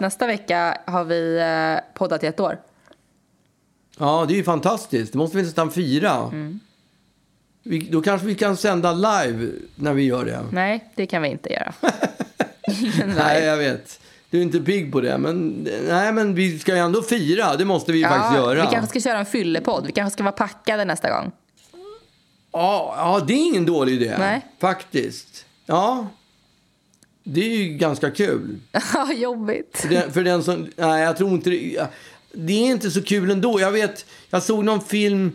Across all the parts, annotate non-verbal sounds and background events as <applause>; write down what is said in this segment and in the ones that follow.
Nästa vecka har vi eh, poddat i ett år. Ja, det är ju fantastiskt. Det måste vi nästan fira. Mm. Vi, då kanske vi kan sända live när vi gör det. Nej, det kan vi inte göra. <laughs> Nej, jag vet. Du är inte pigg på det. Men, nej, men vi ska ju ändå fira. Det måste vi ju faktiskt göra. Vi kanske ska köra en fyllepodd. Vi kanske ska vara packade nästa gång. Ja, ja, det är ingen dålig idé. Nej. Faktiskt. Ja. Det är ju ganska kul. <laughs> Ja, jobbigt. För den, för den som... Nej, jag tror inte det. Det är inte så kul ändå. Jag vet, jag såg någon film...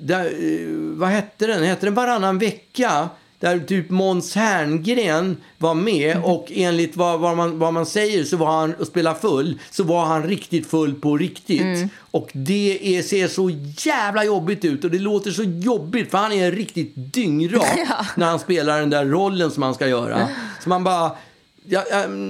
Där, eh, vad hette den? Hette den Varannan vecka? Där typ Måns Herngren var med och enligt vad, vad, man, vad man säger så var han och spelade full så var han riktigt full på riktigt. Och det är, ser så jävla jobbigt ut och det låter så jobbigt för han är riktigt dyngrak <laughs> Ja. när han spelar den där rollen som han ska göra. Så man bara... Ja,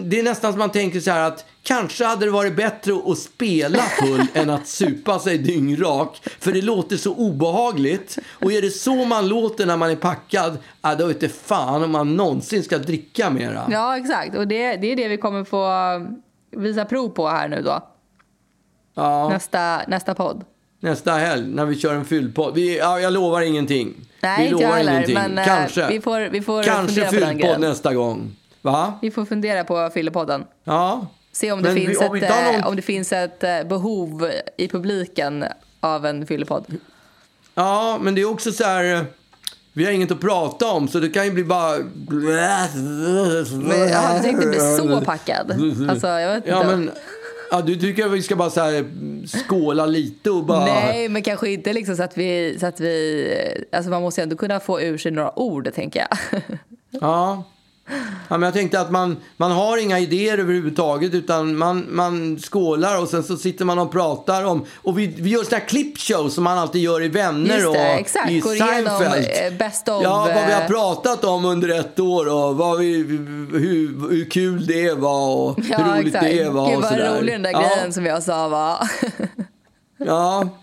det är nästan som man tänker så här att kanske hade det varit bättre att spela full <laughs> än att supa sig dyngrak. För det låter så obehagligt. Och är det så man låter när man är packad, ja, då inte fan om man någonsin ska dricka mera. Ja, exakt. Och det, det är det vi kommer få visa prov på här nu då. Ja, Nästa, nästa podd. nästa helg när vi kör en fyllpodd. Vi, ja, jag lovar ingenting. Nej, vi inte jag lovar heller. ingenting. Men eh, Kanske. vi får, vi får Kanske fyllpodd nästa gång. Va? Vi får fundera på fyllepodden. Ja. Se om det, Men vi- finns om ett, någon- eh, om det finns ett eh, behov i publiken av en fyllepodd. Ja, men det är också så här... eh, Vi har inget att prata om, så det kan ju bli bara... Men jag hade tänkt inte bli så packad. <laughs> Alltså, jag vet inte. Ja, men... Ja, du tycker att vi ska bara så här, skåla lite och bara... Nej, men kanske inte liksom så att vi... Så att vi alltså man måste ju ändå kunna få ur sig några ord, tänker jag. Ja. Ja men jag tänkte att man, man har inga idéer överhuvudtaget utan man, man skålar och sen så sitter man och pratar om... Och vi, vi gör sådana här clipshow som man alltid gör i Vänner Just det, och exakt. i Går igenom, Seinfeld. eh, best of, Ja, vad vi har eh, pratat om under ett år och vad vi, hur, hur kul det var och <laughs> hur Ja, roligt exakt. det var Gud, vad sådär. rolig den där ja, grejen som jag sa var. Ja, <laughs>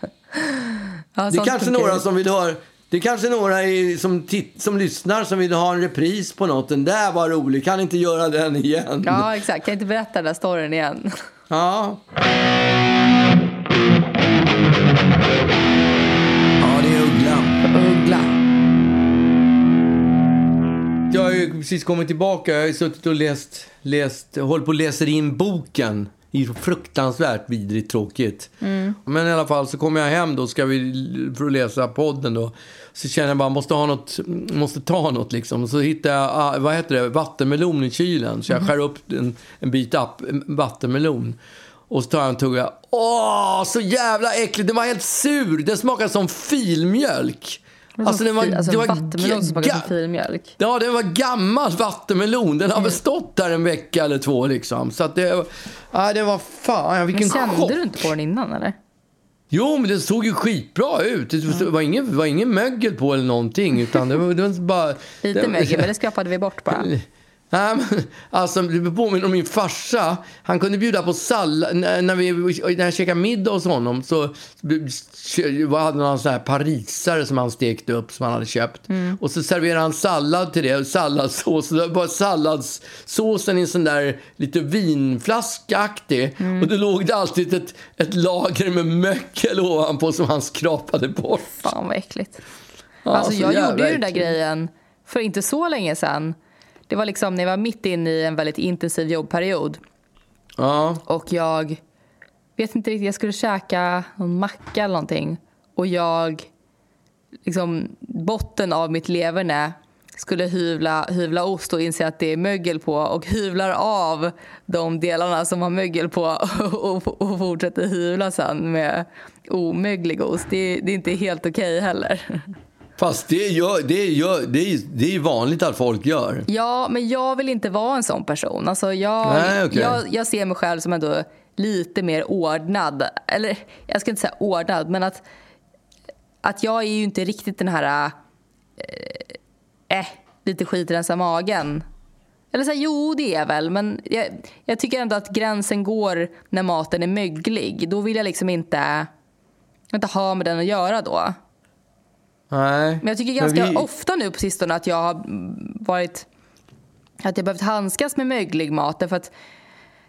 Ja, det är kanske några som vill höra... Det är kanske några i, som, titt, som lyssnar som vill ha en repris på något. Den där var rolig, kan inte göra den igen. Ja, exakt. Kan inte berätta den där storyn igen? Ja. Ja, det är Uggla. Uggla. Jag har ju precis kommit tillbaka. Jag har ju suttit och läst, läst håller på och läser in boken. Det är så fruktansvärt vidrigt tråkigt. Men i alla fall så kommer jag hem då ska vi för att läsa podden då. Så känner jag bara måste ha något, måste ta något liksom. Så hittar jag, ah, vad heter det, vattenmelon i kylen. Så jag skär upp en, en bit upp, en vattenmelon. Och så tar jag en tugga. Åh, så jävla äckligt. Den var helt sur. Den smakade som filmjölk. Alltså, den var, alltså det var vattenmelon som som filmjölk. Ja, det var gammal vattenmelon. Den har Mm. väl stått där en vecka eller två liksom. Så att det, ja, det var fan, vilken Men kände chock. du inte på den innan eller? Jo, men den såg ju skitbra ut. Det var, ingen, var ingen mögel på eller någonting. Utan det var, det var bara... Lite mögel, men det skrapade vi bort bara. <laughs> Nej, men, alltså, det påminner om min farsa. Han kunde bjuda på sallad. När, vi, när jag käkade middag hos honom så vad hade han sån här parisare som han stekte upp som han hade köpt. Och så serverade han sallad till det. Salladssås. Det var salladssåsen i en sån där lite vinflaskaktig. Och då låg det alltid ett, ett lager med mögel ovanpå som han skrapade bort. Fan vad äckligt. Ja, alltså så jag gjorde ju den där grejen för inte så länge sedan. Det var liksom när jag var mitt inne i en väldigt intensiv jobbperiod. Ja. Och jag vet inte riktigt, jag skulle käka någon macka eller någonting. Och jag, liksom botten av mitt leverne skulle hyvla, hyvla ost och inse att det är mögel på och hyvlar av de delarna som har mögel på <laughs> och, och fortsätter hyvla sen med omöglig ost. Det, det är inte helt okej heller. Fast det, gör, det, gör, det, är, det är vanligt att folk gör. Ja, men jag vill inte vara en sån person. Alltså jag, Nej, okej. jag, jag ser mig själv som ändå lite mer ordnad. Eller jag ska inte säga ordnad, men att, att jag är ju inte riktigt den här eh, lite skitrensa magen. Eller så här, jo, det är väl, men jag, jag tycker ändå att gränsen går när maten är möglig. Då vill jag liksom inte, inte ha med den att göra då. Nej. Men jag tycker ganska vi- ofta nu på sistone att jag har varit... Att jag behövt handskas med möglig mat. Därför att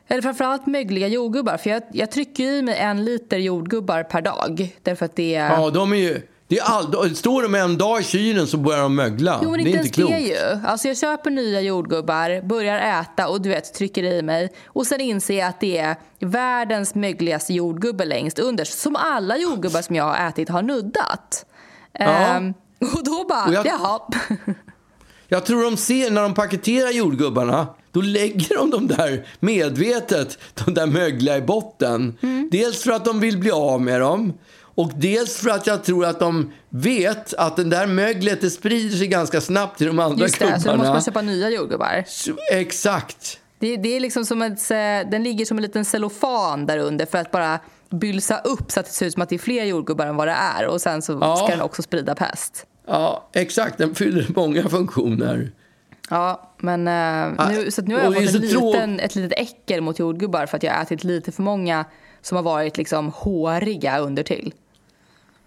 Eller framförallt mögliga jordgubbar. För jag, jag trycker i mig en liter jordgubbar per dag. Därför att det är... Ja, de är ju... Det är all, står de en dag i kylen så börjar de mögla. Jo, men det är inte klokt. det ju. Alltså jag köper nya jordgubbar, börjar äta och du vet, trycker i mig. Och sen inser jag att det är världens mögligaste jordgubbe längst under. Som alla jordgubbar som jag har ätit har nuddat. Ja. Ehm, och då bara, Och jag- jaha. Jag tror de ser när de paketerar jordgubbarna, då lägger de dem där medvetet, de där mögliga i botten. Mm. Dels för att de vill bli av med dem och dels för att jag tror att de vet att den där möglet det sprider sig ganska snabbt till de andra Just det, så då måste gubbarna. man köpa nya jordgubbar. Så- Exakt. Det, det är liksom som ett, eh, den ligger som en liten cellofan där under för att bara bylsa upp så att det ser ut som att det är fler jordgubbar än vad det är. Och sen så Ja. ska den också sprida pest. Ja, exakt. Den fyller många funktioner. Ja, men eh, nu, så nu har jag fått en liten, ett litet äckel mot jordgubbar för att jag har ätit lite för många som har varit liksom håriga under till.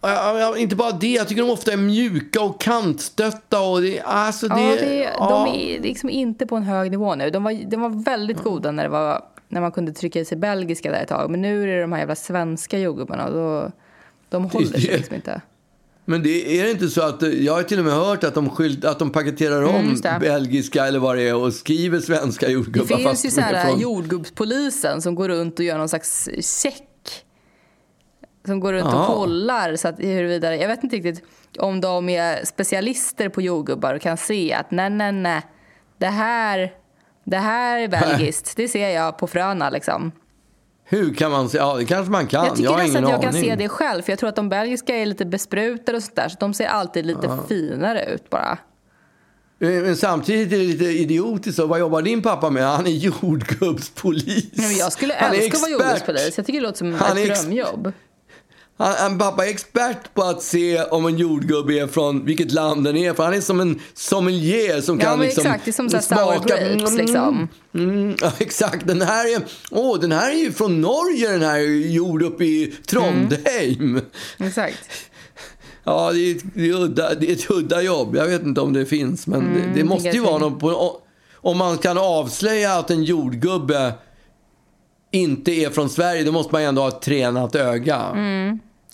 Ja, ja, inte bara det, jag tycker de ofta är mjuka och kantstötta. Och det, alltså det, Ja, det, de är liksom inte på en hög nivå nu. De var, de var väldigt goda när, det var, när man kunde trycka i sig belgiska där ett tag. Men nu är det de här jävla svenska jordgubbarna och då, de håller sig det- liksom inte. Men det är det inte så att, jag har till och med hört att de, skyld, att de paketerar om Mm, just det. belgiska eller vad det är och skriver svenska Det jordgubbar. finns fast ju så är här från- jordgubbspolisen som går runt och gör någon slags check. Som går runt Jaha. och kollar så att huruvida, jag vet inte riktigt om de är specialister på jordgubbar och kan se att nej, nej, nej, det här, det här är belgiskt. Det ser jag på fröna liksom. Hur kan man säga? Ja, det kanske man kan. Jag tycker har nästan att jag kan aning. se det själv för jag tror att de belgiska är lite besprutade och sådär så de ser alltid lite finare ut bara. Eh, Men samtidigt är det lite idiotiskt. Vad jobbar din pappa med? Han är jordgubbspolis. Nej, men jag skulle Han älska att vara jordgubbspolis. Jag tycker det låter som Han ett drömjobb. Han, han, pappa är expert på att se om en jordgubb är från vilket land den är. För han är som en sommelier som Ja kan liksom exakt, det är som så här sour smaka. grapes Mm, liksom. Mm, ja, exakt. Den här, är, åh, den här är ju från Norge, den här är gjord uppe i Trondheim. Exakt. <laughs> Ja, det är, det, är udda, det är ett udda jobb. Jag vet inte om det finns, men det, det måste ju vara jag. något på, Om man kan avslöja att en jordgubbe inte är från Sverige, då måste man ju ändå ha ett tränat öga.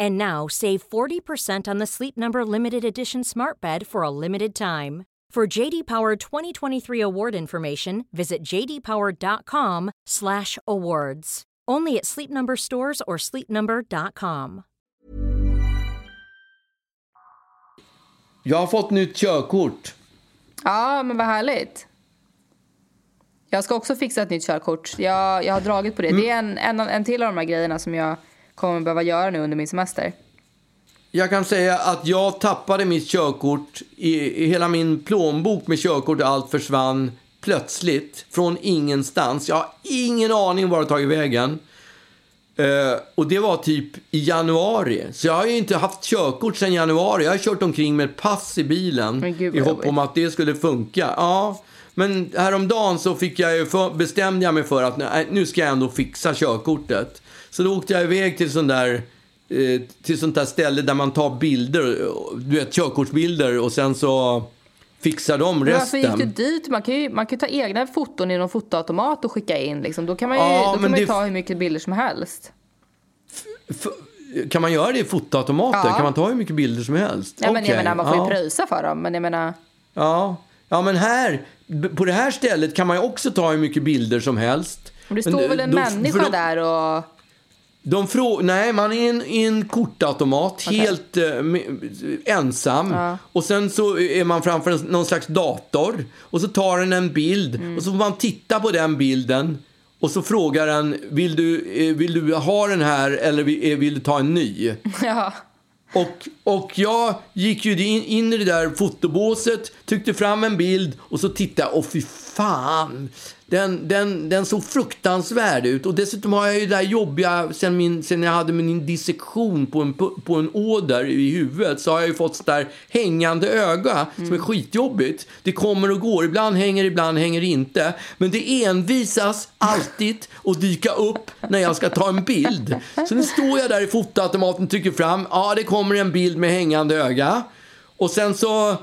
And now save 40% on the Sleep Number limited edition Smart Bed for a limited time. For JD Power 2023 award information, visit jdpower.com/awards. Only at Sleep Number stores or sleepnumber.com. Jag har fått nytt körkort. Ja, men vad härligt. Jag ska också fixa ett nytt körkort. Jag, jag har dragit på det. Det är en, en, en till av de här grejerna som jag kommer behöva göra nu under min semester. Jag kan säga att jag tappade mitt körkort. I, i hela min plånbok med körkort och allt försvann plötsligt från ingenstans. Jag har ingen aning var det tagit vägen. Eh, och det var typ i januari. Så jag har ju inte haft körkort sedan januari. Jag har kört omkring med pass i bilen i hopp om att det skulle funka. Ja, men häromdagen så fick jag för, bestämde jag mig för att nej, nu ska jag ändå fixa körkortet. Så då åkte jag iväg till sån där eh, till sånt där ställe där man tar bilder, du vet körkortsbilder och sen så fixar de Men varför gick resten. det dyrt? Man kan ju, man kan ju ta egna foton i någon fotoautomat och skicka in. Liksom. Då kan man ju, Ja, då kan men man ju det- ta hur mycket bilder som helst. Kan man göra det i fotoautomater? Ja. Kan man ta hur mycket bilder som helst? Ja, men jag Okej, menar, man får ju ja. pröjsa för dem. Men jag menar, Ja. ja, men här, på det här stället kan man ju också ta hur mycket bilder som helst. det Men står väl en då- människa de- där och... De frå- nej, man är i en, en kortautomat, helt eh, med, ensam. Ja. Och sen så är man framför en, någon slags dator. Och så tar den en bild Mm. och så får man titta på den bilden. Och så frågar den, vill du, eh, vill du ha den här eller vill, eh, vill du ta en ny? <laughs> Ja. Och, och jag gick ju in, in i det där fotobåset, tryckte fram en bild och så tittade. Och fy fan! Den, den, den såg fruktansvärd ut. Och dessutom har jag ju det där jobbiga, sen, min, sen jag hade min dissektion på en, på en åder i huvudet så har jag ju fått så där hängande öga som är skitjobbigt. Det kommer och går, ibland hänger, ibland hänger inte. Men det envisas alltid att dyka upp när jag ska ta en bild. Så nu står jag där i fotoautomaten, trycker fram, ja det kommer en bild med hängande öga. Och sen så,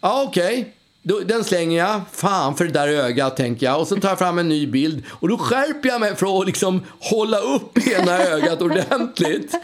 ja okej. Då, den slänger jag. Fan för det där ögat, tänker jag. Och så tar jag fram en ny bild. Och då skärper jag mig för att liksom hålla upp ena ögat ordentligt.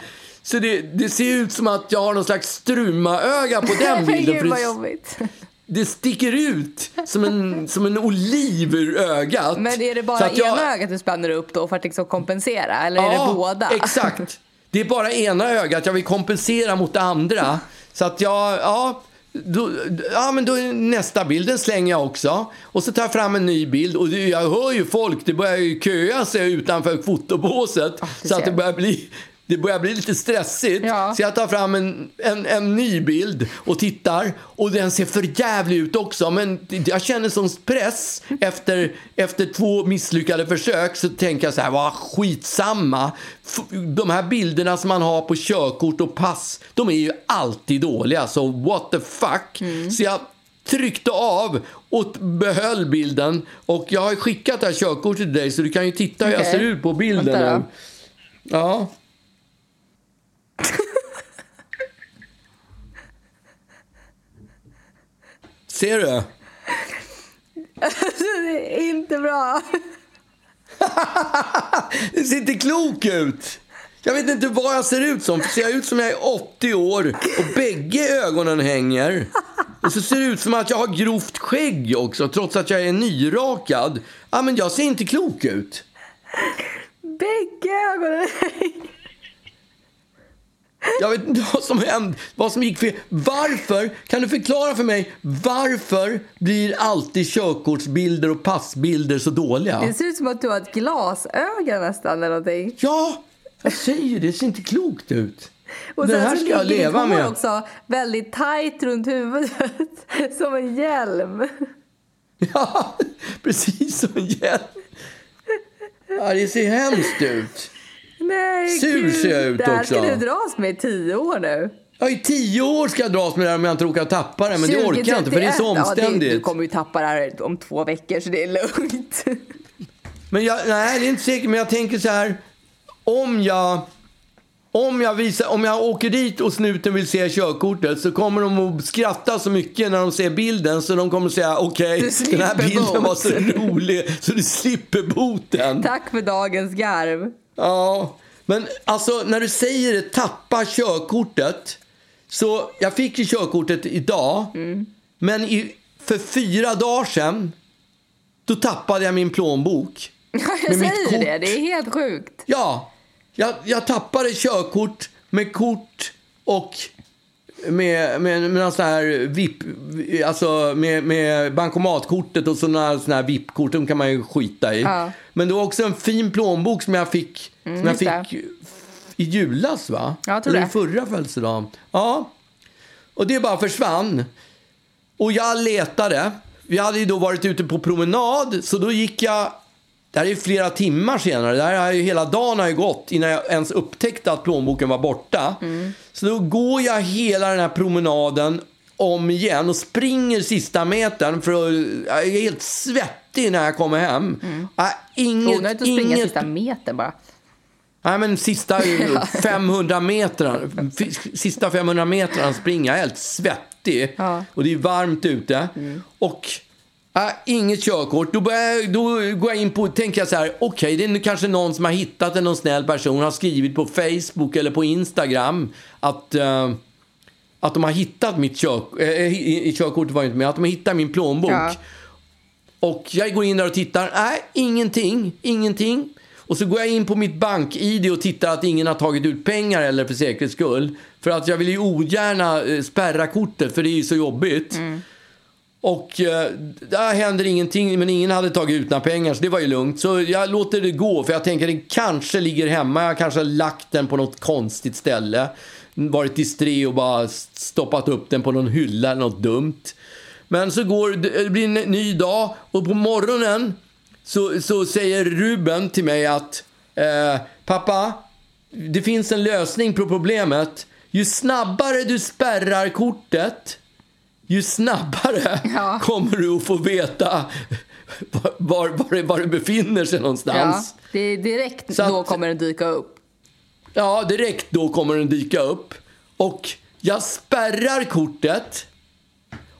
Så det, det ser ut som att jag har någon slags strumaöga på den <laughs> bilden. Gud vad jobbigt. det sticker ut som en, som en oliv ur ögat. Men är det bara att jag- ena ögat du spänner upp då för att liksom kompensera? Eller är det båda? exakt. Det är bara ena ögat. Jag vill kompensera mot det andra. Så att jag, ja. Då, ja, men då är nästa bild, den slänger jag också. Och så tar jag fram en ny bild. Och jag hör ju folk, det börjar ju köa sig utanför fotobåset. du så att det börjar bli... Det börjar bli lite stressigt. Ja. Så jag tar fram en, en, en ny bild och tittar. Och den ser för jävlig ut också. Men jag känner sån press efter, efter två misslyckade försök. Så tänker jag så här, vad skitsamma. De här bilderna som man har på körkort och pass, de är ju alltid dåliga. Så what the fuck. Så jag tryckte av och behöll bilden. Och jag har skickat det här körkortet till dig så du kan ju titta hur jag Okej. ser ut på bilden. Ja. Ser du? det är inte bra. <laughs> Det ser inte klok ut. Jag vet inte vad jag ser ut som. Ser jag ut som jag är 80 år och bägge ögonen hänger? Och så ser det ut som att jag har grovt skägg också, trots att jag är nyrakad. Ja, men jag ser inte klok ut. Bägge ögonen. Jag vet inte vad som hände, vad som gick fel. Varför, kan du förklara för mig, varför blir alltid körkortsbilder och passbilder så dåliga? Det ser ut som att du har ett glasöga nästan eller någonting. Ja, jag säger det, det ser inte klokt ut. Och sen här så ska jag ligger leva ditt hår med. också väldigt tajt runt huvudet. <laughs> som en hjälm. Ja, precis som en hjälm. Ja, det ser hemskt ut. Nej, Sur ser jag ut Det här ska också. du dras med i tio år nu. Ja, I tio år ska jag dras med det här om jag inte råkar tappa det. Men det orkar jag inte för det är så 2031. Ja, det, omständigt. du kommer ju tappa det här om två veckor så det är lugnt. <laughs> Men jag, nej, det är inte säkert. Men jag tänker så här. Om jag, om jag, visar, om jag åker dit och snuten vill se körkortet så kommer de att skratta så mycket när de ser bilden så de kommer att säga okej, Du den här bilden bot." var så rolig så du slipper boten. Tack för dagens garv. Ja, men alltså när du säger det, tappa körkortet. Så jag fick ju körkortet idag. Men i, för fyra dagar sedan, då tappade jag min plånbok. <laughs> Jag Med mitt säger det, det är helt sjukt. Ja, jag, jag tappade körkort med kort och med, med, med någon sån här VIP, alltså med, med bankomatkortet och såna, såna här VIP-kort, de kan man ju skita i. Ja. Men det var också en fin plånbok som jag fick, som jag det. fick i julas va? Ja, jag tror Eller det. förra födelsedagen. Ja. Och det bara försvann. Och jag letade. Vi hade ju då varit ute på promenad, så då gick jag... Det här är ju flera timmar senare. Det här har ju, hela dagen har ju gått innan jag ens upptäckte att plånboken var borta. Så då går jag hela den här promenaden om igen och springer sista metern för att, jag är helt svettig när jag kommer hem. Äh, inget, Onödigt att springa inget sista metern bara. Nej, men sista <laughs> 500 metrarna, sista 500 metrarna springer jag helt svettig 30 Ja. och det är varmt ute. Och äh, inget körkort. Då, börjar, då går jag in på, tänker jag så här, okej, det är kanske någon som har hittat en någon snäll person, har skrivit på Facebook eller på Instagram att eh, att de har hittat mitt kök, äh, i, i körkortet var inte med, att de har hittat min plånbok. Ja. Och jag går in där och tittar. Nej, ingenting. Ingenting. Och så går jag in på mitt bank-id och tittar att ingen har tagit ut pengar eller för säkerhets skull. För att jag vill ju ogärna eh, spärra kortet för det är ju så jobbigt. Och eh, där händer ingenting, men ingen hade tagit ut några pengar så det var ju lugnt. Så jag låter det gå för jag tänker den kanske ligger hemma. Jag kanske har lagt den på något konstigt ställe. Varit disträ och bara stoppat upp den på någon hylla eller något dumt. Men så går det blir en ny dag och på morgonen så, så säger Ruben till mig att eh, pappa, det finns en lösning på problemet. Ju snabbare du spärrar kortet, ju snabbare Ja. kommer du att få veta var, var, var, det, befinner sig Ja, någonstans. det är direkt att- då kommer den dyka upp. Ja, direkt då kommer den dyka upp. Och jag spärrar kortet.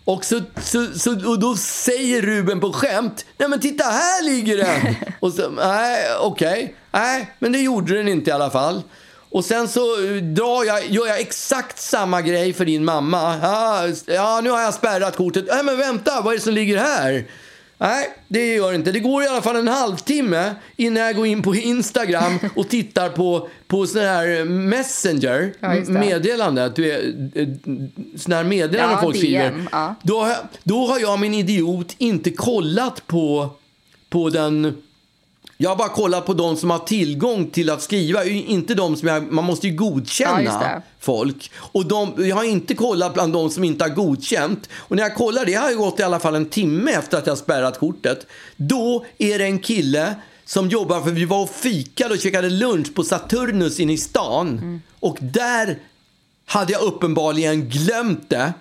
Och, så, så, så, och då säger Ruben på skämt, nej men titta här ligger den. <laughs> och så, nej okej, nej men det gjorde den inte i alla fall. Och sen så eh, drar jag, gör jag exakt samma grej för din mamma. Ja, ja nu har jag spärrat kortet. Nej men vänta, vad är det som ligger här? Nej, det gör det inte. Det går i alla fall en halvtimme innan jag går in på Instagram <laughs> och tittar på, på sån här Messenger, Ja, meddelande. Du är, eh, sån här meddelande Ja, folk skriver. Ja. Då, då har jag, min idiot, inte kollat på, på den... Jag har bara kollat på de som har tillgång till att skriva, inte de som jag, man måste ju Ja, godkänna det. folk. Och de, jag har inte kollat bland de som inte har godkänt. Och när jag kollar, det har ju gått i alla fall en timme efter att jag spärrat kortet. Då är det en kille som jobbar, för vi var och fikade och käkade lunch på Saturnus inne i stan. Mm. Och där hade jag uppenbarligen glömt det.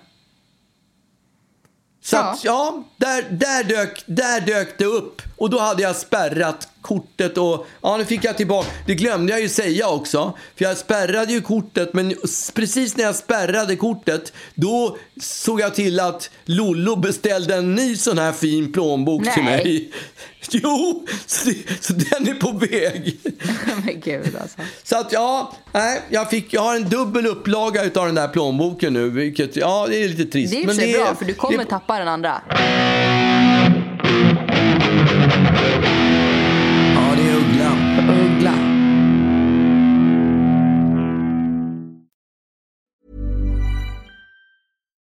Så Ja. att, ja, där, där, dök, där dök det upp. Och då hade jag spärrat kortet och ja, nu fick jag tillbaka. Det glömde jag ju säga också. För jag spärrade ju kortet, men precis när jag spärrade kortet, då såg jag till att Lollo beställde en ny sån här fin plånbok till Nej. mig. <laughs> Jo, så, så den är på väg. <laughs> Men gud alltså. Så att ja, nej, jag, fick, jag har en dubbel upplaga av den där plånboken nu, vilket ja, det är lite trist. Det är men sig bra för du kommer det, tappa den andra.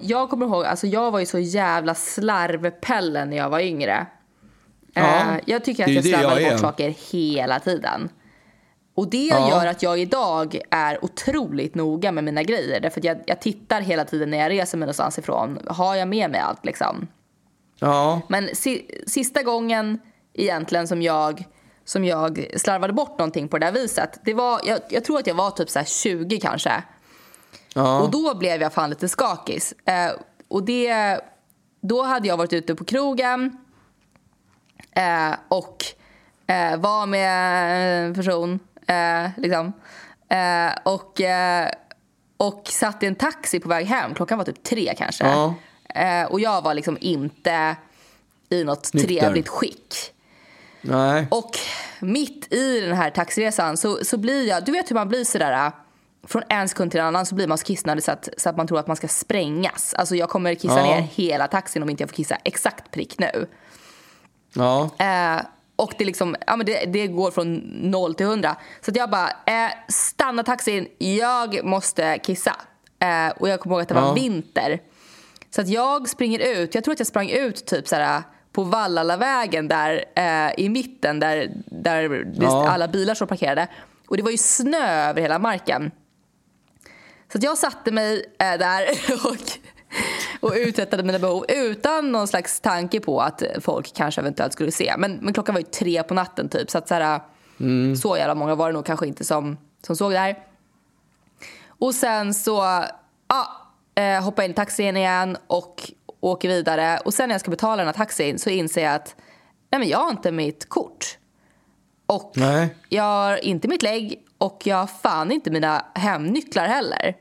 Jag kommer ihåg, alltså jag var ju så jävla slarvpelle när jag var yngre. Ja, Eh, jag tycker att jag slarvade bort saker hela tiden. Och det Ja. gör att jag idag är otroligt noga med mina grejer. Därför att jag, jag tittar hela tiden när jag reser mig någonstans ifrån. Har jag med mig allt liksom? Ja, Men si, sista gången egentligen som jag, som jag slarvade bort någonting på det där viset. Det var, jag, jag tror att jag var typ så här 20 kanske. Ja. Och då blev jag fan lite skakis. Eh, och det, då hade jag varit ute på krogen eh, och eh, var med en person. Eh, liksom. eh, och, eh, och satt i en taxi på väg hem. Klockan var typ tre kanske. Ja. Och jag var liksom inte i något Nykter. trevligt skick. nej. Och mitt i den här taxiresan så, så blir jag, du vet hur man blir sådär, från en sekund till en annan så blir man så kissnödig så att, så att man tror att man ska sprängas. Alltså jag kommer kissa Ja. ner hela taxin om inte jag får kissa exakt prick nu. Ja. Eh, och det, liksom, ja, men det, det går från noll till hundra. Så att jag bara, eh, stanna taxin, jag måste kissa. Eh, och jag kommer ihåg att det var Ja. vinter. Så att jag springer ut, jag tror att jag sprang ut typ så här, på Vallalavägen där eh, i mitten där, där Ja. alla bilar står parkerade. Och det var ju snö över hela marken. Så jag satte mig eh, där <laughs> och, och uträttade mina behov utan någon slags tanke på att folk kanske eventuellt skulle se. Men, men klockan var ju tre på natten typ. Så att så, här, så jävla många var det nog kanske inte som, som såg det här. Och sen så ja, eh, hoppar jag in i taxin igen och åker vidare. Och sen när jag ska betala den här taxin så inser jag att nej men jag har inte mitt kort. Och Nej. jag har inte mitt lägg och jag har fan inte mina hemnycklar heller.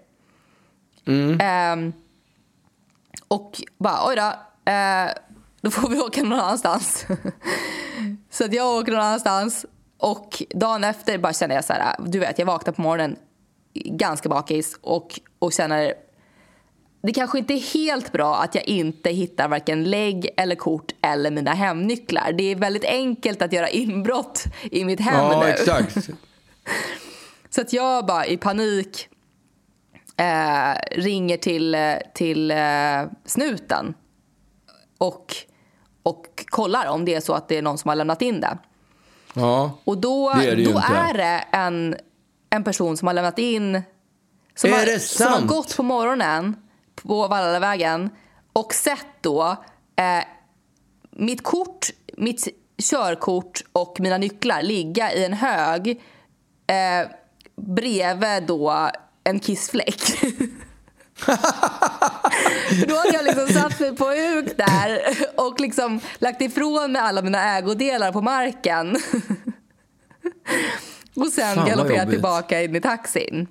Ehm, och bara oj då, eh, då får vi <laughs> åka någon annanstans. <laughs> så att jag åker någon annanstans och dagen efter bara känner jag så här, du vet jag vaknar på morgonen ganska bakis och, och känner det kanske inte är helt bra att jag inte hittar varken lägg eller kort eller mina hemnycklar. Det är väldigt enkelt att göra inbrott i mitt hem Ja, nu. exakt. <laughs> Så att jag bara i panik eh, ringer till, eh, till eh, snuten och, och kollar om det är så att det är någon som har lämnat in det. Ja. Och då, Det är det då inte. är det en, en person som har lämnat in som, har, som har gått på morgonen på Vallalavägen och sett då eh, mitt kort, mitt körkort och mina nycklar ligga i en hög eh, bredvid då en kissfläck. <laughs> Då hade jag liksom satt mig på huk där och liksom lagt ifrån mig alla mina ägodelar på marken. <laughs> Och sen galopperat tillbaka in i taxin.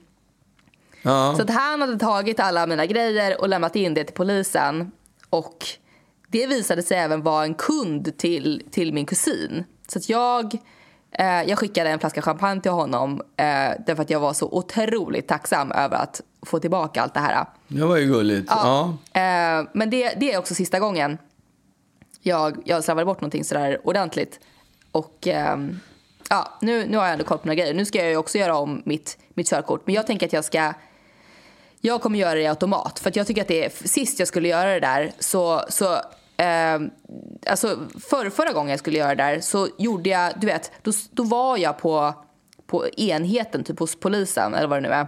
Ja. Så att han hade tagit alla mina grejer och lämnat in det till polisen. Och det visade sig även vara en kund till, till min kusin. Så att jag, jag skickade en flaska champagne till honom eh, därför att jag var så otroligt tacksam över att få tillbaka allt det här. Det var ju gulligt. Ja. Eh, men det, det är också sista gången jag, jag slarvade bort någonting sådär ordentligt. Och ehm, ja, nu, nu har jag ändå koll på några grejer. Nu ska jag också göra om mitt, mitt körkort. Men jag tänker att jag ska... Jag kommer göra det i automat. För jag tycker att det är, sist jag skulle göra det där så... så ehm, alltså för, förra gången jag skulle göra det där så gjorde jag, du vet, då, då var jag på, på enheten, typ hos polisen eller vad det nu är.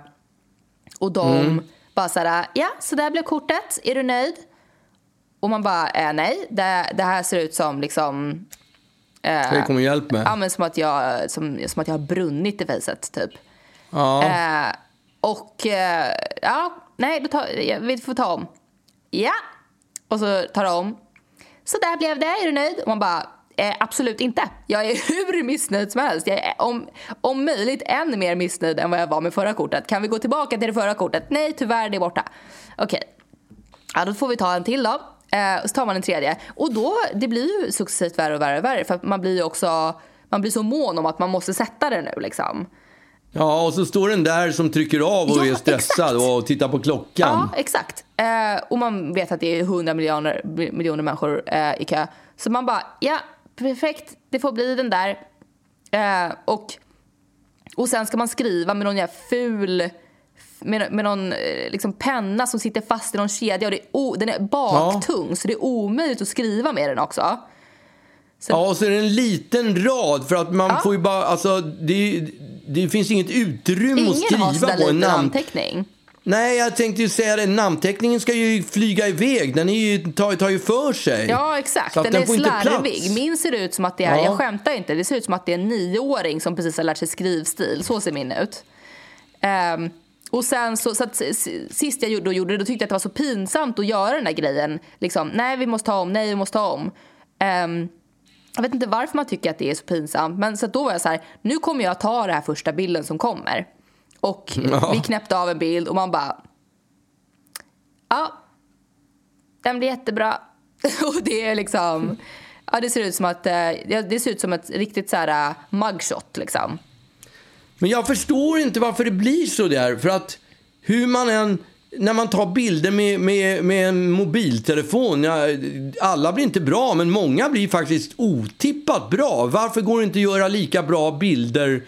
Och de bara såhär, ja, så där blev kortet, är du nöjd? Och man bara, eh, nej, det, det här ser ut som liksom... Jag komma och hjälp med? Ja, men som att jag, som, som att jag har brunnit i fejset, typ. Ja. Eh, och eh, ja, nej, då tar, vi får ta om. Ja, och så tar det om. Så där blev det, är du nöjd? Och man bara, eh, absolut inte. Jag är <laughs> hur missnöjd som helst. Jag är om, om möjligt än mer missnöjd än vad jag var med förra kortet. Kan vi gå tillbaka till det förra kortet? Nej, tyvärr, det är borta. Okej. Ja, då får vi ta en till då. Eh, och så tar man en tredje. Och då, det blir ju successivt värre och värre och värre. För att man blir ju också, man blir så mån om att man måste sätta det nu liksom ja, och så står den där som trycker av och Ja, är stressad exakt. och tittar på klockan. Ja, exakt. Eh, och man vet att det är 100 miljoner, miljoner människor eh, i kö. Så man bara, ja, perfekt, det får bli den där. Eh, och, och sen ska man skriva med någon jävla ful med, med någon eh, liksom, penna som sitter fast i någon kedja. Och det är o, den är baktung, så det är omöjligt att skriva med den också. Ja, och så är det en liten rad för att man Ja. får ju bara, alltså det, det finns inget utrymme att Ingen har skriva på en namn. anteckning. Nej, jag tänkte ju säga det, namnteckningen ska ju flyga iväg, den är ju, tar, tar ju för sig. Ja, exakt. Så att Den, den är slarvig. plats. Min ser ut som att det är, Ja. jag skämtar inte, det ser ut som att det är en nioåring som precis har lärt sig skrivstil. Så ser min ut. Ehm, och sen så, så att, sist jag då gjorde det, då tyckte jag att det var så pinsamt att göra den där grejen. Liksom, nej, vi måste ha om, nej, vi måste ha om. Ehm, jag vet inte varför man tycker att det är så pinsamt. Men så då var jag så här, nu kommer jag ta den här första bilden som kommer. Och <laughs> Ja. vi knäppte av en bild och man bara, ja, den blir jättebra. <laughs> och det är liksom, ja det ser ut som att, eh, ja, det ser ut som ett riktigt så här uh, mugshot liksom. Men jag förstår inte varför det blir så där. För att hur man än... När man tar bilder med, med, med en mobiltelefon, ja, alla blir inte bra, men många blir faktiskt otippat bra. Varför går det inte att göra lika bra bilder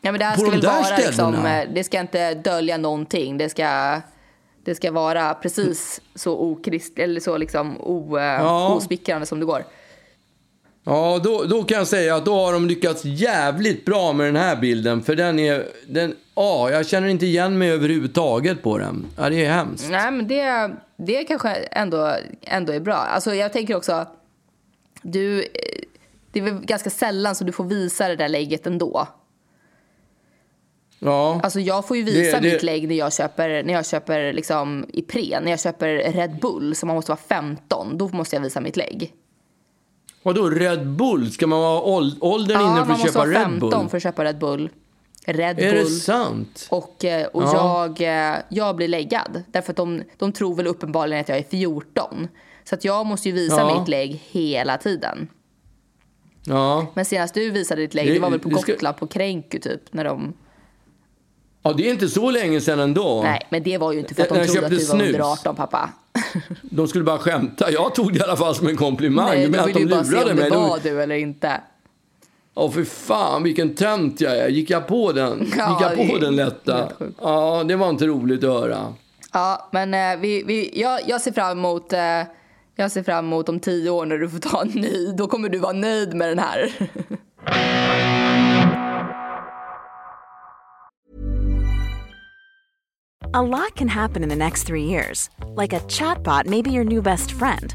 Ja, men det här På ska de väl där vara liksom, ställena? eh, det ska inte dölja någonting. Det ska, det ska vara precis så okrist, eller så liksom o, eh, Ja. osmickrande som det går. Ja, då, då kan jag säga att då har de lyckats jävligt bra med den här bilden. För den är... Den, ja, jag känner inte igen mig överhuvudtaget på den. Ja, det är hemskt. Nej, men det, det kanske ändå, ändå är bra. Alltså, jag tänker också, du, det är väl ganska sällan som du får visa det där lägget ändå. Ja. Alltså jag får ju visa Det- det- mitt lägg när jag köper, när jag köper liksom Ipren, när jag köper Red Bull som man måste vara 15, då måste jag visa mitt lägg. Vadå Red Bull? Ska man vara ål- åldern inne Ja, för man att måste köpa vara Red 15 Bull? för att köpa Red Bull. Red Är det Bull. sant? Och, eh, och Ja. jag, eh, jag blir läggad. Därför att de, de tror väl uppenbarligen att jag är 14. Så att jag måste ju visa Ja. mitt lägg hela tiden. Ja. Men senast du visade ditt lägg, Det- det var väl på det ska- Gotland på Kränku typ. När de, Ja, det är inte så länge sedan ändå. nej, men det var ju inte för att de jag trodde att du var under snus. 18 pappa. <laughs> De skulle bara skämta. Jag tog det i alla fall som en komplimang. Nej, du de ville de ju bara se om det? De- var du eller inte. Åh, för fan vilken tönt jag är. Gick jag på den? <laughs> Gick Ja, jag det på den lätta? Ja, det var inte roligt att höra. Ja, men eh, vi, vi, jag, jag ser fram emot eh, jag ser fram emot om tio år när du får ta en ny. Då kommer du vara nöjd med den här. A lot can happen in the next three years. Like a chatbot may be your new best friend.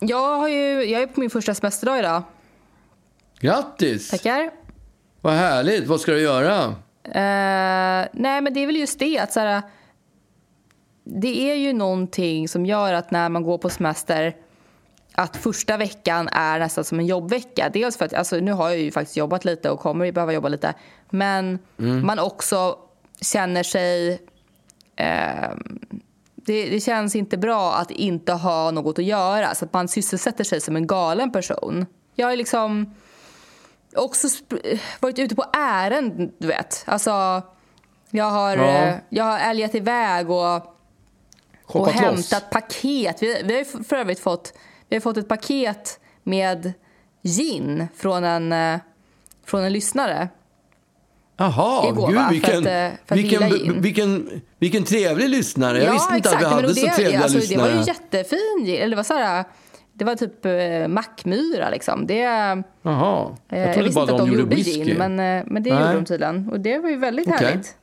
Jag, har ju, jag är på min första semesterdag idag. Grattis! Tackar. Vad härligt. Vad ska du göra? Eh, nej, men det är väl just det att så här, det är ju någonting som gör att när man går på semester att första veckan är nästan som en jobbvecka. Dels för att alltså, nu har jag ju faktiskt jobbat lite och kommer ju behöva jobba lite. Men man också känner sig... Eh, det, det känns inte bra att inte ha något att göra. Så att man sysselsätter sig som en galen person. Jag är liksom också varit ute på ärenden, du vet. Alltså, jag har, Ja. eh, jag har älgat iväg och, och Shoppat loss. hämtat paket. Vi, vi har för övrigt fått, vi har fått ett paket med gin från en, eh, från en lyssnare. Jaha, Igår, gud va? För vilken, att, eh, för att vilken, in. vilken, vilken trevlig lyssnare. Jag visste inte att vi hade så det, trevliga alltså, lyssnare. Det var ju jättefin. Eller det var så här, det var typ eh, mackmyra liksom. Det, Jaha, eh, jag jag visste bara inte att de de gjorde whisky. gin, men, eh, men det Nej. gjorde de tydligen. Och det var ju väldigt Okej. härligt.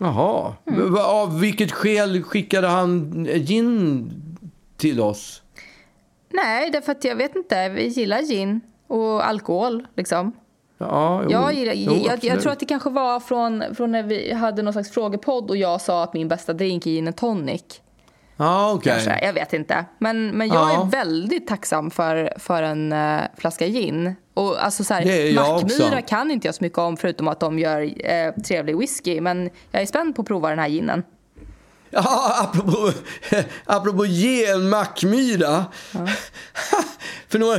Jaha, Mm. Av vilket skäl skickade han gin till oss? Nej, därför att jag vet inte. Vi gillar gin och alkohol liksom. Ja, jo, Jag, gillar, jo, jag, jag tror att det kanske var från, från när vi hade någon slags frågepodd och jag sa att min bästa drink är gin and tonic. Ja, okej. Kanske, jag vet inte. Men, men jag Ja. är väldigt tacksam för, för en uh, flaska gin. Och alltså så här, Mackmyra kan inte jag så mycket om förutom att de gör eh, trevlig whisky. Men jag är spänd på att prova den här ginen. Ja, apropå, <laughs> apropå ge en mackmyra. <laughs> för, några,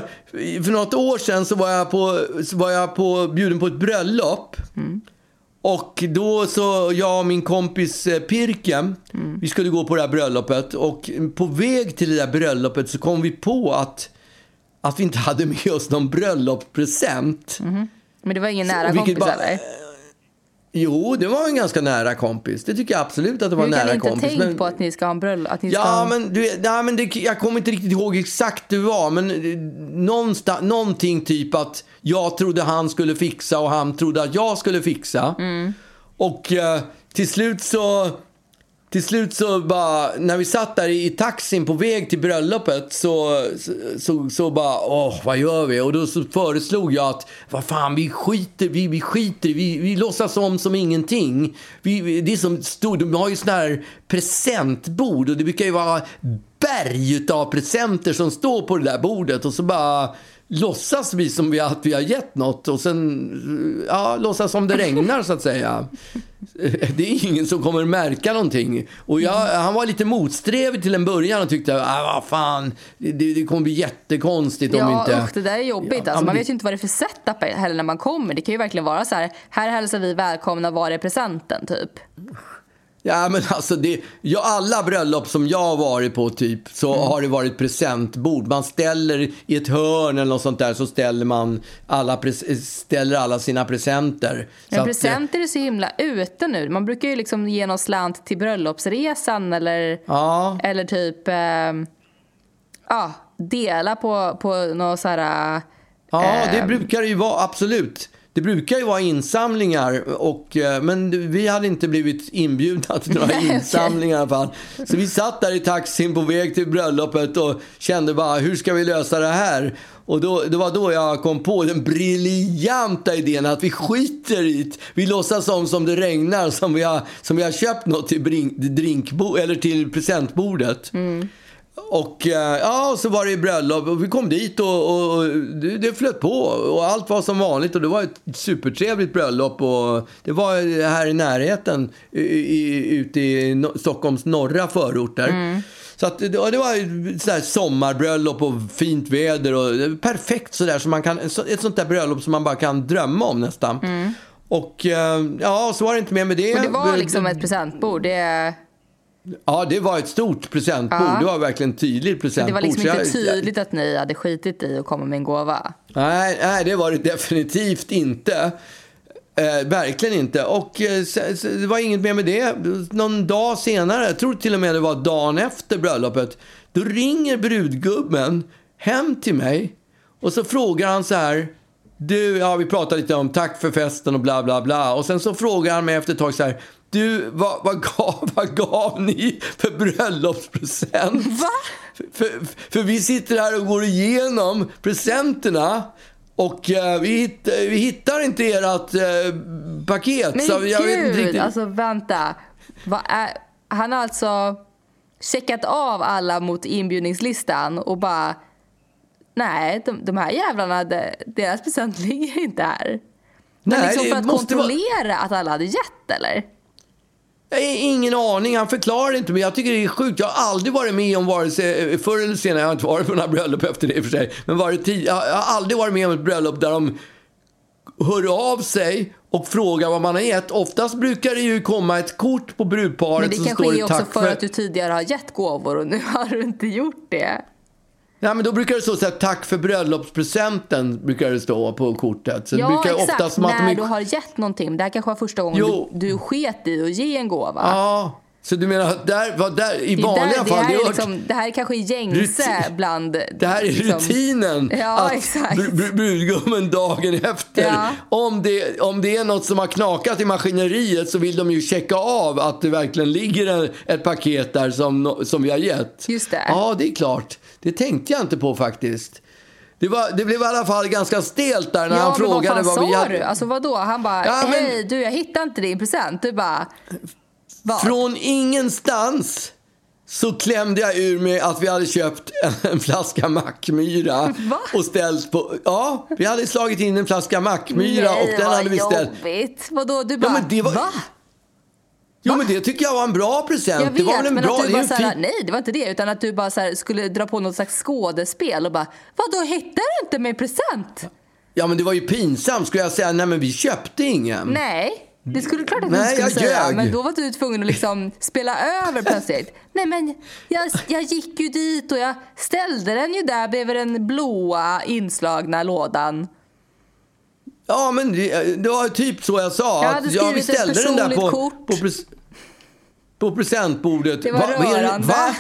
för något år sedan så var jag, på, så var jag på, bjuden på ett bröllop. Och då så, jag och min kompis eh, Pirke, vi skulle gå på det här bröllopet. Och på väg till det där bröllopet så kom vi på att, att vi inte hade med oss någon bröllopspresent. Men det var ingen Så- nära vilket kompis bara- eller? Jo, det var en ganska nära kompis. Det tycker jag absolut att det var en Hur kan nära ni inte kompis. tänkt men- på att ni ska ha en bröllop? Att ni ska Ja, ha... men, du, ja, men det, jag kommer inte riktigt ihåg exakt hur det var. Men eh, någonstans, någonting typ att jag trodde han skulle fixa och han trodde att jag skulle fixa. Och eh, till slut så... Till slut så bara, när vi satt där i taxin på väg till bröllopet så, så, så, så bara, åh, vad gör vi? Och då så föreslog jag att, vad fan, vi skiter, vi, vi skiter, vi, vi låtsas om som ingenting. Vi, det är som stor, de har ju sådana här presentbord och det brukar ju vara berg av presenter som står på det där bordet och så bara låtsas vi som vi, att vi har gett något och sen ja, låtsas som det regnar så att säga. <laughs> Det är ingen som kommer märka någonting. Och jag, han var lite motsträvig till en början och tyckte att vad fan, det, det kommer bli jättekonstigt om Ja, inte... usch, det där är jobbigt. Ja, alltså, man det- vet ju inte vad det är för setup heller när man kommer. Det kan ju verkligen vara så här, här hälsar vi välkomna, var är presenten typ? Ja, men alltså det, ja, alla bröllop som jag har varit på typ så Mm. har det varit presentbord. Man ställer i ett hörn eller något sånt där så ställer man alla, ställer alla sina presenter. Så Men att, eh, presenter är så himla ute nu. Man brukar ju liksom ge någon slant till bröllopsresan eller, Ja. eller typ ehm, ja, dela på, på någon så här... Ja, det ehm, brukar det ju vara, absolut. Det brukar ju vara insamlingar, och, eh, men vi hade inte blivit inbjudna till några <laughs> insamlingar i alla fall. Så vi satt där i taxin på väg till bröllopet och kände bara, hur ska vi lösa det här? Och då, det var då jag kom på den briljanta idén att vi skiter i det. Vi låtsas som, som det regnar, som vi har, som vi har köpt något till drink, drinkbo, eller till presentbordet. Och eh, ja, så var det bröllop och vi kom dit och, och, och det, det flöt på och allt var som vanligt och det var ett supertrevligt bröllop och det var här i närheten i, i, ute i no, Stockholms norra förorter. Så att, det, var här sommarbröllop och fint väder och perfekt sådär så man kan, ett sånt där bröllop som man bara kan drömma om nästan. Och eh, ja, så var det inte mer med det. Och det var liksom ett presentbord. Det, Ja, det var ett stort presentbord. Ja. Det var verkligen tydligt presentbord. det var liksom inte tydligt att ni hade skitit i att komma med en gåva. Nej, nej, det var det definitivt inte. Eh, verkligen inte. Och eh, det var inget mer med det. Någon dag senare, jag tror till och med det var dagen efter bröllopet, då ringer brudgubben hem till mig och så frågar han så här. Du, ja vi pratade lite om tack för festen och bla bla bla. Och sen så frågar han mig efter ett tag så här. Du, vad, vad, gav, <laughs> vad gav ni för bröllopspresent? Va? För, för vi sitter här och går igenom presenterna och eh, vi, hitt, vi hittar inte ert eh, paket. Men så gud, jag vet inte riktigt. alltså vänta. Är, han har alltså checkat av alla mot inbjudningslistan och bara Nej, de, de här jävlarna, de, deras present <laughs> ligger inte här. Men Nej, liksom för att måste vara- kontrollera att alla hade gett eller? Jag har ingen aning, han förklarar inte. Men jag tycker det är sjukt. Jag har aldrig varit med om vare sig, förr eller senare, jag har inte varit på några bröllop efter det i och för sig. Men varit tid, jag har aldrig varit med om ett bröllop där de hör av sig och frågar vad man har gett. Oftast brukar det ju komma ett kort på brudparet Men det som kanske står är det också tack för att du tidigare har gett gåvor och nu <laughs> har du inte gjort det. Ja, men då brukar det stå så här, tack för bröllopspresenten, brukar det stå på kortet. Så det ja, brukar exakt. oftast som att de När är- du har gett någonting. Det här kanske var första gången Jo. du, du sket i att ge en gåva. Ja, så du menar att där, där, i Det vanliga fall, det, här det, är liksom, det här är kanske gängse bland... det här är liksom- rutinen. Ja, att exakt. br- br- brudgummen dagen efter, Ja. om, det, om det är något som har knakat i maskineriet så vill de ju checka av att det verkligen ligger ett paket där som, som vi har gett. Just det. Ja, det är klart. Det tänkte jag inte på faktiskt. Det, var, det blev i alla fall ganska stelt där när Ja, han vad frågade fan vad vi hade. du? Alltså vadå? Han bara, Ja, men- hej du jag hittar inte din present. Du bara, vad? Från ingenstans så klämde jag ur mig att vi hade köpt en, flaska Mackmyra. <laughs> Va? Och ställt på... Ja, vi hade slagit in en flaska Mackmyra och den vad hade vi ställt... jobbigt. Vadå? Du bara, men det var- va? Jo, men det tycker jag var en bra present. Jag det var vet, väl en men bra... att du bara såhär, fin- nej det var inte det. Utan att du bara såhär, skulle dra på något slags skådespel och bara, vadå hittar du inte min present? Ja, men det var ju pinsamt. Skulle jag säga, nej men vi köpte ingen. Nej. Det skulle klart att du Nej, skulle jag säga, ljög. men då var du tvungen att liksom spela över plötsligt. Nej men jag, jag gick ju dit och jag ställde den ju där bredvid den blåa inslagna lådan. Ja, men det, det var typ så jag sa. Jag hade vi skrivit ett ställde den där på, personligt kort. på, på presentbordet. Det var Va, rörande. Va?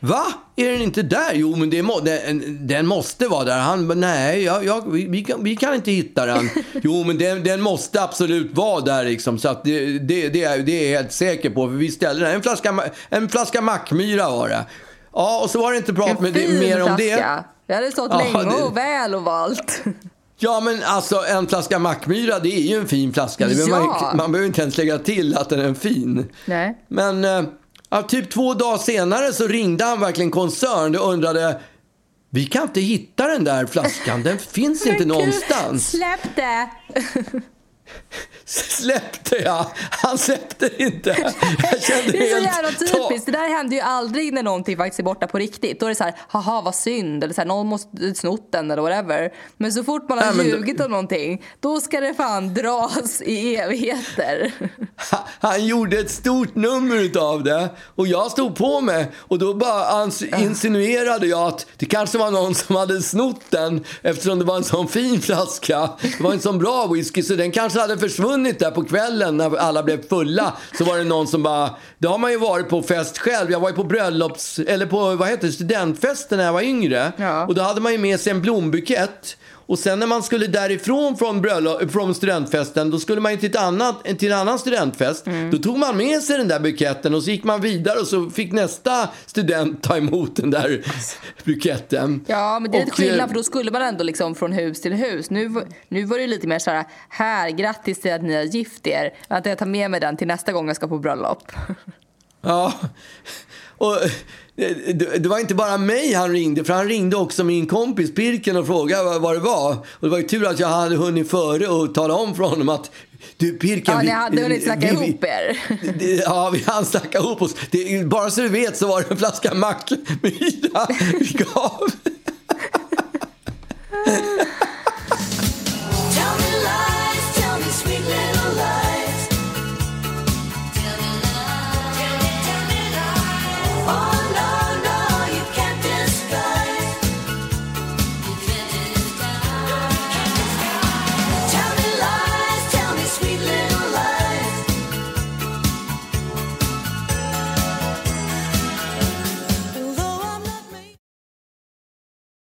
Va? Är den inte där? Jo, men det må, den, den måste vara där. Han nej, jag, jag, vi, vi, kan, vi kan inte hitta den. <laughs> Jo, men den, den måste absolut vara där liksom. Så att det, det, det, är, det är jag helt säker på. För vi ställde den. En flaska, en flaska Mackmyra var det. Ja, och så var det inte prat med mer om det. flaska. Det hade stått Ja, länge och väl och valt. <laughs> Ja, men alltså en flaska Mackmyra, det är ju en fin flaska. Ja. man, man behöver inte ens lägga till att den är fin. Nej. Men eh, ja, typ två dagar senare så ringde han verkligen koncern och undrade vi kan inte hitta den där flaskan, den <laughs> finns inte någonstans. Släpp det! <laughs> Släppte jag? Han släppte inte. Jag kände Det är så helt jävla typiskt. Det där händer ju aldrig när någonting faktiskt är borta på riktigt. Då är det så här, haha vad synd, eller så här, någon måste snott den eller whatever. Men så fort man har Nej, ljugit om någonting, då ska det fan dras i evigheter. Han gjorde ett stort nummer av det och jag stod på mig och då bara insinuerade jag att det kanske var någon som hade snott den eftersom det var en sån fin flaska. Det var en sån bra whisky så den kanske hade försvunnit där på kvällen när alla blev fulla. Så var det någon som bara, det har man ju varit på fest själv. Jag var ju på bröllops, eller på vad heter det, studentfesten när jag var yngre. Ja. Och då hade man ju med sig en blombukett. Och sen när man skulle därifrån från, bröllop, från studentfesten, då skulle man ju till, ett annat, till en annan studentfest. Mm. Då tog man med sig den där buketten och så gick man vidare och så fick nästa student ta emot den där <laughs> buketten. Ja, men det är lite Och, eh, skillnad för då skulle man ändå liksom från hus till hus. Nu, nu var det lite mer så här, här, grattis till att ni har gift er. Att jag tar med mig den till nästa gång jag ska på bröllop. <laughs> Ja, och det, var inte bara mig han ringde, för han ringde också min kompis Birken och frågade vad, det var. Och det var ju tur att jag hade hunnit före och tala om för honom att du Birken... Ja, ni hade hunnit snacka vi- ihop er. Det- Ja, vi hann snacka ihop oss. Det, bara så du vet så var det en flaska Mackmyra vi gav. <laughs>